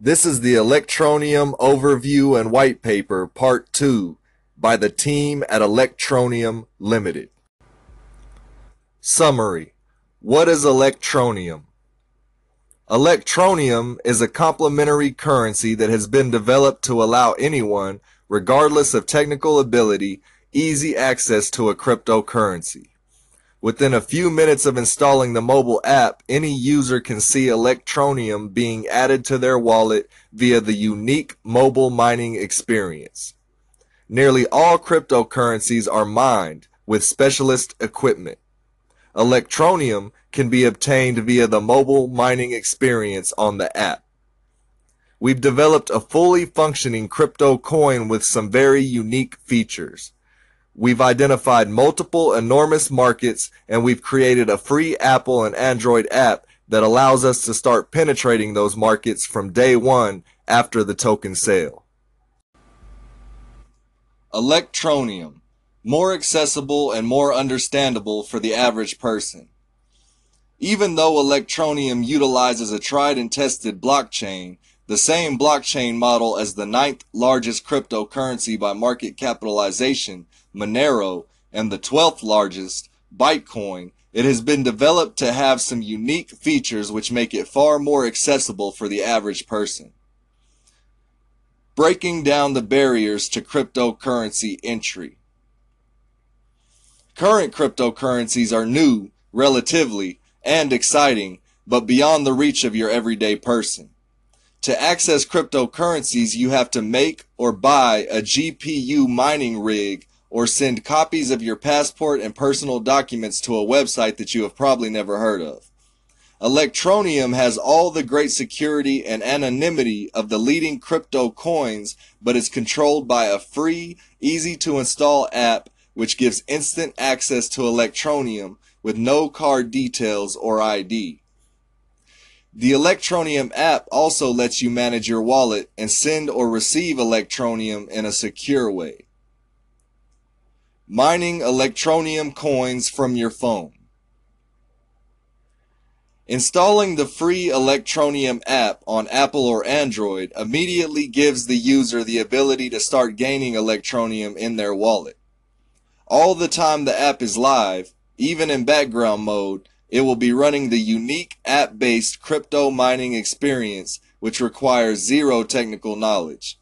This is the Electroneum Overview and White Paper Part 2 by the team at Electroneum Limited. Summary What is Electroneum? Electroneum is a complementary currency that has been developed to allow anyone, regardless of technical ability, easy access to a cryptocurrency. Within a few minutes of installing the mobile app, any user can see Electroneum being added to their wallet via the unique mobile mining experience. Nearly all cryptocurrencies are mined with specialist equipment. Electroneum can be obtained via the mobile mining experience on the app. We've developed a fully functioning crypto coin with some very unique features. We've identified multiple enormous markets and we've created a free Apple and Android app that allows us to start penetrating those markets from day one after the token sale. Electroneum. More accessible and more understandable for the average person. Even though Electroneum utilizes a tried and tested blockchain, the same blockchain model as the ninth largest cryptocurrency by market capitalization, Monero, and the 12th largest, Bitcoin, it has been developed to have some unique features which make it far more accessible for the average person. Breaking down the barriers to cryptocurrency entry. Current cryptocurrencies are new, relatively, and exciting, but beyond the reach of your everyday person. To access cryptocurrencies, you have to make or buy a GPU mining rig or send copies of your passport and personal documents to a website that you have probably never heard of. Electroneum has all the great security and anonymity of the leading crypto coins, but is controlled by a free, easy to install app which gives instant access to Electroneum with no card details or ID. The Electroneum app also lets you manage your wallet and send or receive Electroneum in a secure way. Mining electroneum coins from your phone. Installing the free Electroneum app on Apple or Android immediately gives the user the ability to start gaining Electroneum in their wallet. All the time the app is live, even in background mode, it will be running the unique app-based crypto mining experience which requires zero technical knowledge.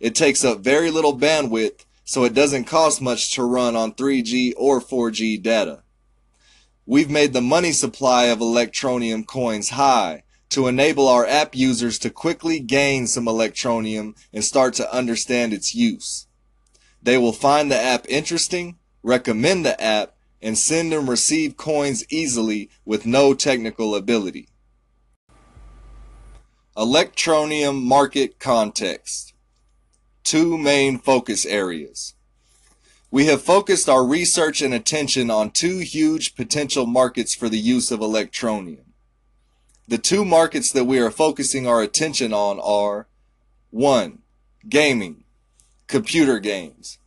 It takes up very little bandwidth so it doesn't cost much to run on 3G or 4G data. We've made the money supply of Electroneum coins high to enable our app users to quickly gain some Electroneum and start to understand its use. They will find the app interesting, recommend the app, and send and receive coins easily with no technical ability. Electroneum market context two main focus areas. We have focused our research and attention on two huge potential markets for the use of electroneum. The two markets that we are focusing our attention on are 1. Gaming, computer games.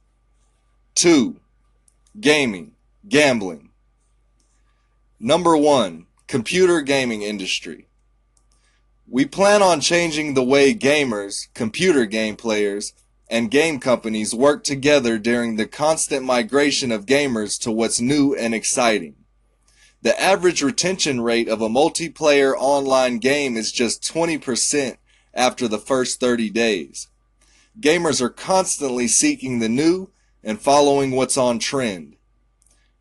2. Gaming, gambling. Number 1. Computer gaming industry. We plan on changing the way gamers, computer game players, and game companies work together during the constant migration of gamers to what's new and exciting. The average retention rate of a multiplayer online game is just 20% after the first 30 days. Gamers are constantly seeking the new and following what's on trend.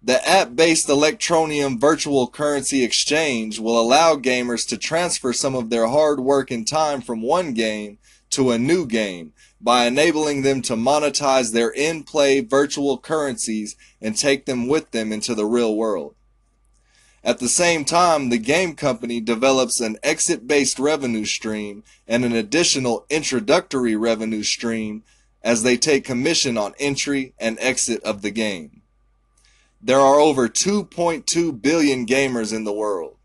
The app-based Electroneum virtual currency exchange will allow gamers to transfer some of their hard work and time from one game to a new game by enabling them to monetize their in-play virtual currencies and take them with them into the real world. At the same time, the game company develops an exit-based revenue stream and an additional introductory revenue stream as they take commission on entry and exit of the game. There are over 2.2 billion gamers in the world.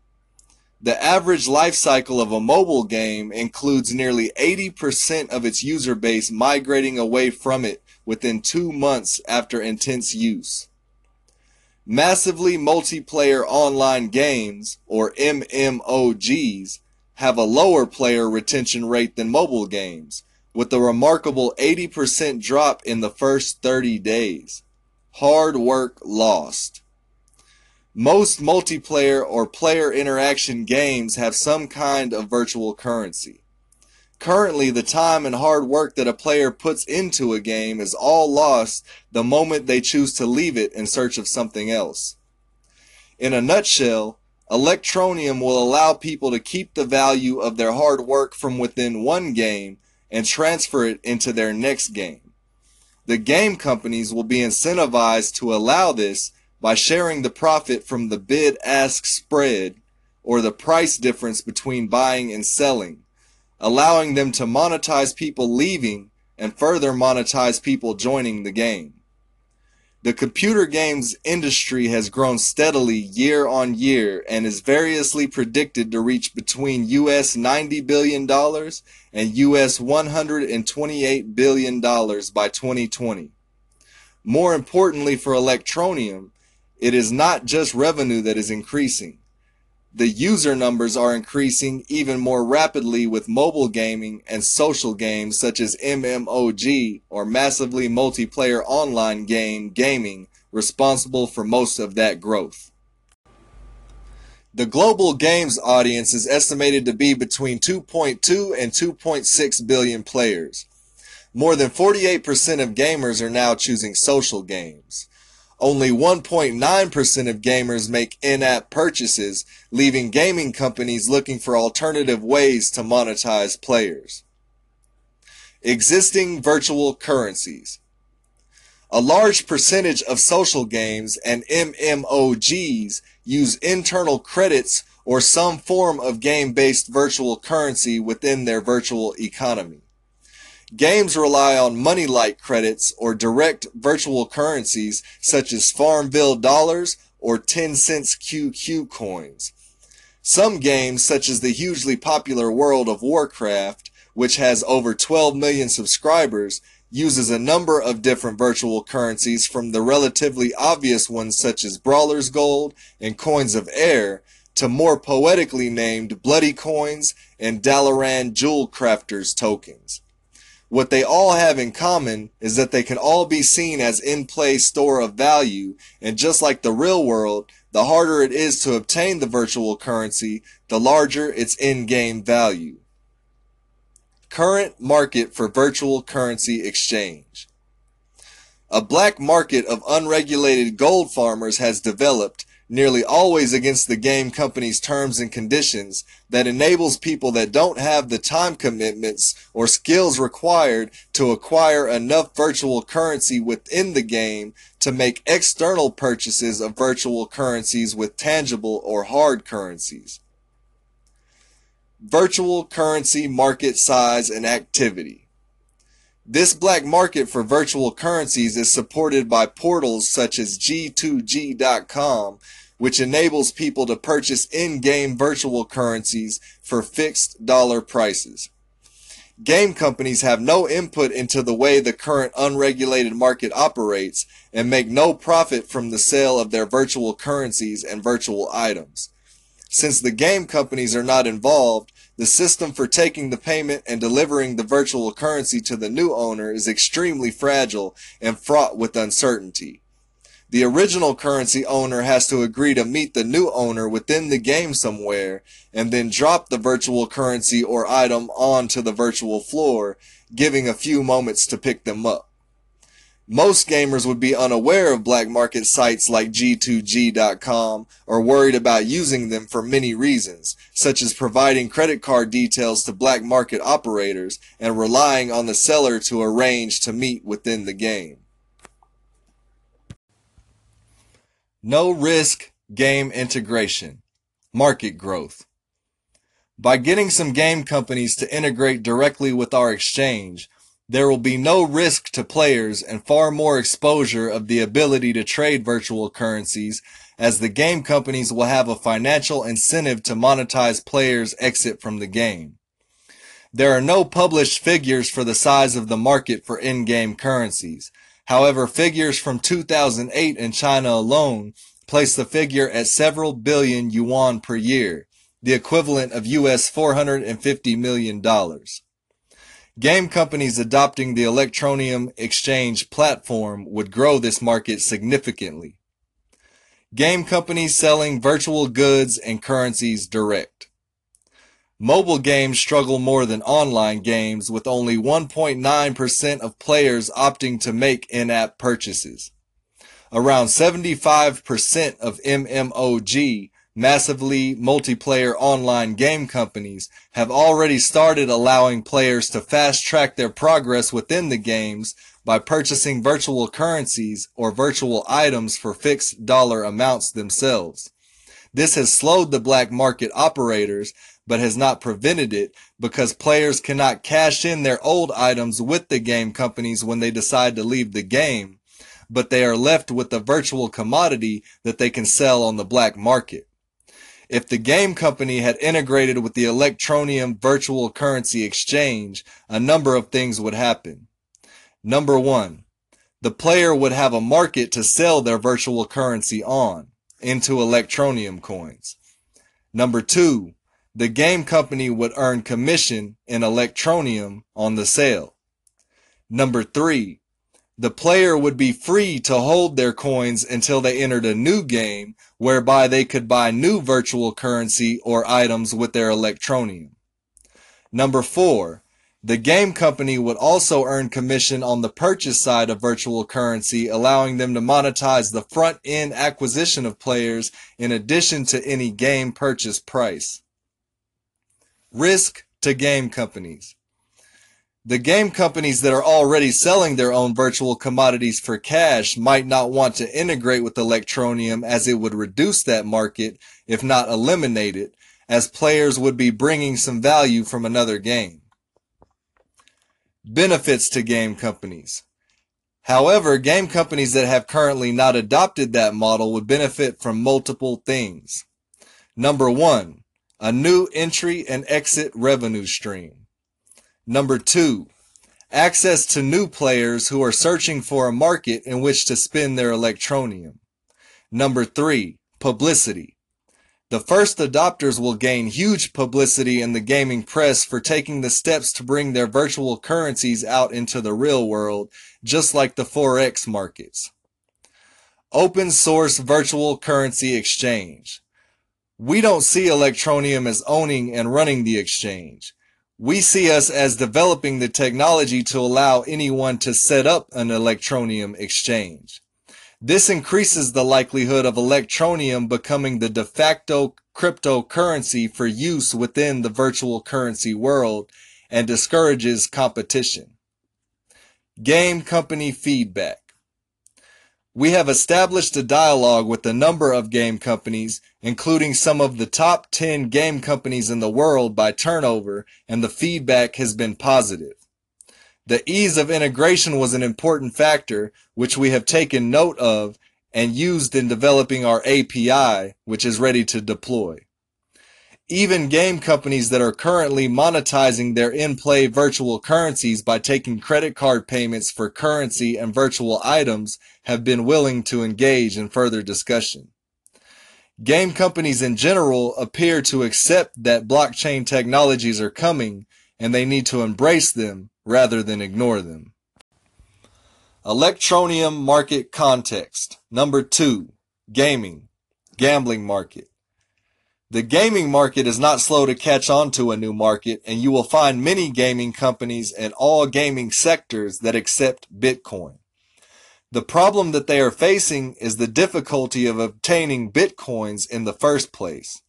The average life cycle of a mobile game includes nearly 80% of its user base migrating away from it within two months after intense use. Massively multiplayer online games, or MMOGs, have a lower player retention rate than mobile games, with a remarkable 80% drop in the first 30 days. Hard work lost. Most multiplayer or player interaction games have some kind of virtual currency. Currently, the time and hard work that a player puts into a game is all lost the moment they choose to leave it in search of something else. In a nutshell, Electroneum will allow people to keep the value of their hard work from within one game and transfer it into their next game. The game companies will be incentivized to allow this by sharing the profit from the bid ask spread or the price difference between buying and selling, allowing them to monetize people leaving and further monetize people joining the game. The computer games industry has grown steadily year on year and is variously predicted to reach between US $90 billion and US $128 billion by 2020. More importantly for Electroneum, it is not just revenue that is increasing. The user numbers are increasing even more rapidly with mobile gaming and social games such as MMOG or massively multiplayer online game gaming responsible for most of that growth. The global games audience is estimated to be between 2.2 and 2.6 billion players. More than 48% of gamers are now choosing social games. Only 1.9% of gamers make in-app purchases, leaving gaming companies looking for alternative ways to monetize players. Existing virtual currencies. A large percentage of social games and MMOGs use internal credits or some form of game-based virtual currency within their virtual economy. Games rely on money-like credits or direct virtual currencies such as Farmville dollars or Tencent QQ coins. Some games, such as the hugely popular World of Warcraft, which has over 12 million subscribers, uses a number of different virtual currencies from the relatively obvious ones such as Brawler's Gold and Coins of Air to more poetically named Bloody Coins and Dalaran Jewel Crafters tokens. What they all have in common is that they can all be seen as in-play store of value, and just like the real world, the harder it is to obtain the virtual currency, the larger its in-game value. Current market for virtual currency exchange. A black market of unregulated gold farmers has developed nearly always against the game company's terms and conditions that enables people that don't have the time commitments or skills required to acquire enough virtual currency within the game to make external purchases of virtual currencies with tangible or hard currencies. Virtual currency market size and activity. This black market for virtual currencies is supported by portals such as G2G.com which enables people to purchase in-game virtual currencies for fixed dollar prices. Game companies have no input into the way the current unregulated market operates and make no profit from the sale of their virtual currencies and virtual items. Since the game companies are not involved, the system for taking the payment and delivering the virtual currency to the new owner is extremely fragile and fraught with uncertainty the original currency owner has to agree to meet the new owner within the game somewhere and then drop the virtual currency or item onto the virtual floor, giving a few moments to pick them up. Most gamers would be unaware of black market sites like G2G.com or worried about using them for many reasons, such as providing credit card details to black market operators and relying on the seller to arrange to meet within the game. No risk game integration. Market growth. By getting some game companies to integrate directly with our exchange, there will be no risk to players and far more exposure of the ability to trade virtual currencies as the game companies will have a financial incentive to monetize players' exit from the game. There are no published figures for the size of the market for in-game currencies. However, figures from 2008 in China alone place the figure at several billion yuan per year, the equivalent of US $450 million. Game companies adopting the Electroneum Exchange platform would grow this market significantly. Game companies selling virtual goods and currencies direct. Mobile games struggle more than online games with only 1.9% of players opting to make in-app purchases. Around 75% of MMOG massively multiplayer online game companies have already started allowing players to fast track their progress within the games by purchasing virtual currencies or virtual items for fixed dollar amounts themselves. This has slowed the black market operators, but has not prevented it because players cannot cash in their old items with the game companies when they decide to leave the game, but they are left with a virtual commodity that they can sell on the black market. If the game company had integrated with the Electroneum virtual currency exchange, a number of things would happen. Number one, the player would have a market to sell their virtual currency on into Electroneum coins. Number two, the game company would earn commission in electroneum on the sale. Number three, the player would be free to hold their coins until they entered a new game whereby they could buy new virtual currency or items with their electroneum. Number four, the game company would also earn commission on the purchase side of virtual currency, allowing them to monetize the front end acquisition of players in addition to any game purchase price. Risk to game companies. The game companies that are already selling their own virtual commodities for cash might not want to integrate with Electroneum as it would reduce that market, if not eliminate it, as players would be bringing some value from another game. Benefits to game companies. However, game companies that have currently not adopted that model would benefit from multiple things. Number one, a new entry and exit revenue stream. Number two, access to new players who are searching for a market in which to spend their electroneum. Number three, publicity. The first adopters will gain huge publicity in the gaming press for taking the steps to bring their virtual currencies out into the real world, just like the Forex markets. Open source virtual currency exchange. We don't see Electroneum as owning and running the exchange we see us as developing the technology to allow anyone to set up an Electroneum exchange. This increases the likelihood of Electroneum becoming the de facto cryptocurrency for use within the virtual currency world and discourages competition. Game company feedback. We have established a dialogue with a number of game companies, including some of the top 10 game companies in the world by turnover, and the feedback has been positive. The ease of integration was an important factor, which we have taken note of and used in developing our API, which is ready to deploy. Even game companies that are currently monetizing their in-play virtual currencies by taking credit card payments for currency and virtual items have been willing to engage in further discussion. Game companies in general appear to accept that blockchain technologies are coming and they need to embrace them rather than ignore them. Electroneum market context. Number two, gaming, gambling market. The gaming market is not slow to catch on to a new market, and you will find many gaming companies and all gaming sectors that accept Bitcoin. The problem that they are facing is the difficulty of obtaining Bitcoins in the first place.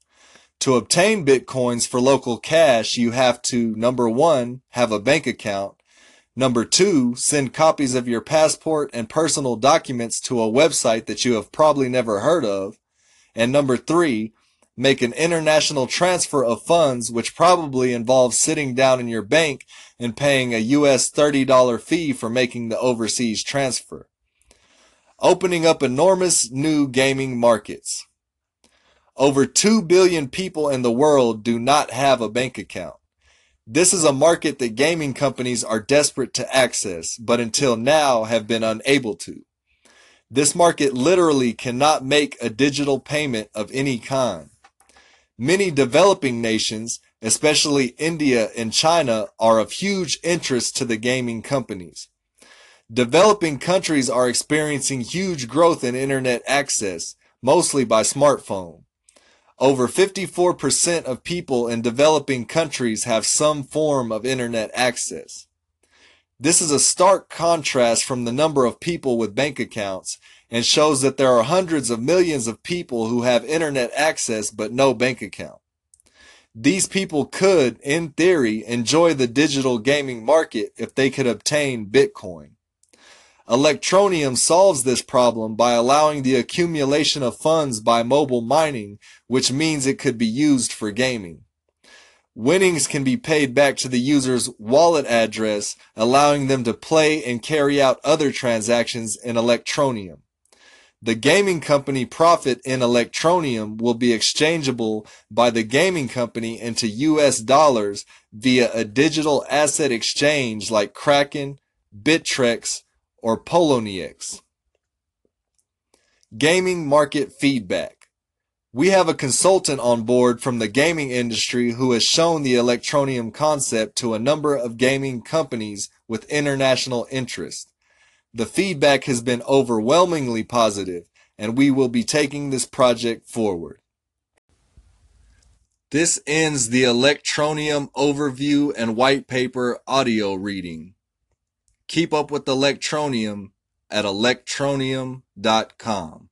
To obtain Bitcoins for local cash, you have to, number one, have a bank account. Number two, send copies of your passport and personal documents to a website that you have probably never heard of. And number three, make an international transfer of funds, which probably involves sitting down in your bank and paying a US $30 fee for making the overseas transfer. Opening up enormous new gaming markets. Over 2 billion people in the world do not have a bank account. This is a market that gaming companies are desperate to access, but until now have been unable to. This market literally cannot make a digital payment of any kind. Many developing nations, especially India and China, are of huge interest to the gaming companies. Developing countries are experiencing huge growth in internet access, mostly by smartphone. Over 54% of people in developing countries have some form of internet access. This is a stark contrast from the number of people with bank accounts and shows that there are hundreds of millions of people who have internet access but no bank account. These people could, in theory, enjoy the digital gaming market if they could obtain Bitcoin. Electroneum solves this problem by allowing the accumulation of funds by mobile mining, which means it could be used for gaming. Winnings can be paid back to the user's wallet address, allowing them to play and carry out other transactions in Electroneum. The gaming company profit in electroneum will be exchangeable by the gaming company into US dollars via a digital asset exchange like Kraken, Bittrex, or Poloniex. Gaming market feedback. We have a consultant on board from the gaming industry who has shown the electroneum concept to a number of gaming companies with international interest. The feedback has been overwhelmingly positive, and we will be taking this project forward. This ends the Electroneum overview and white paper audio reading. Keep up with Electroneum at electroneum.com.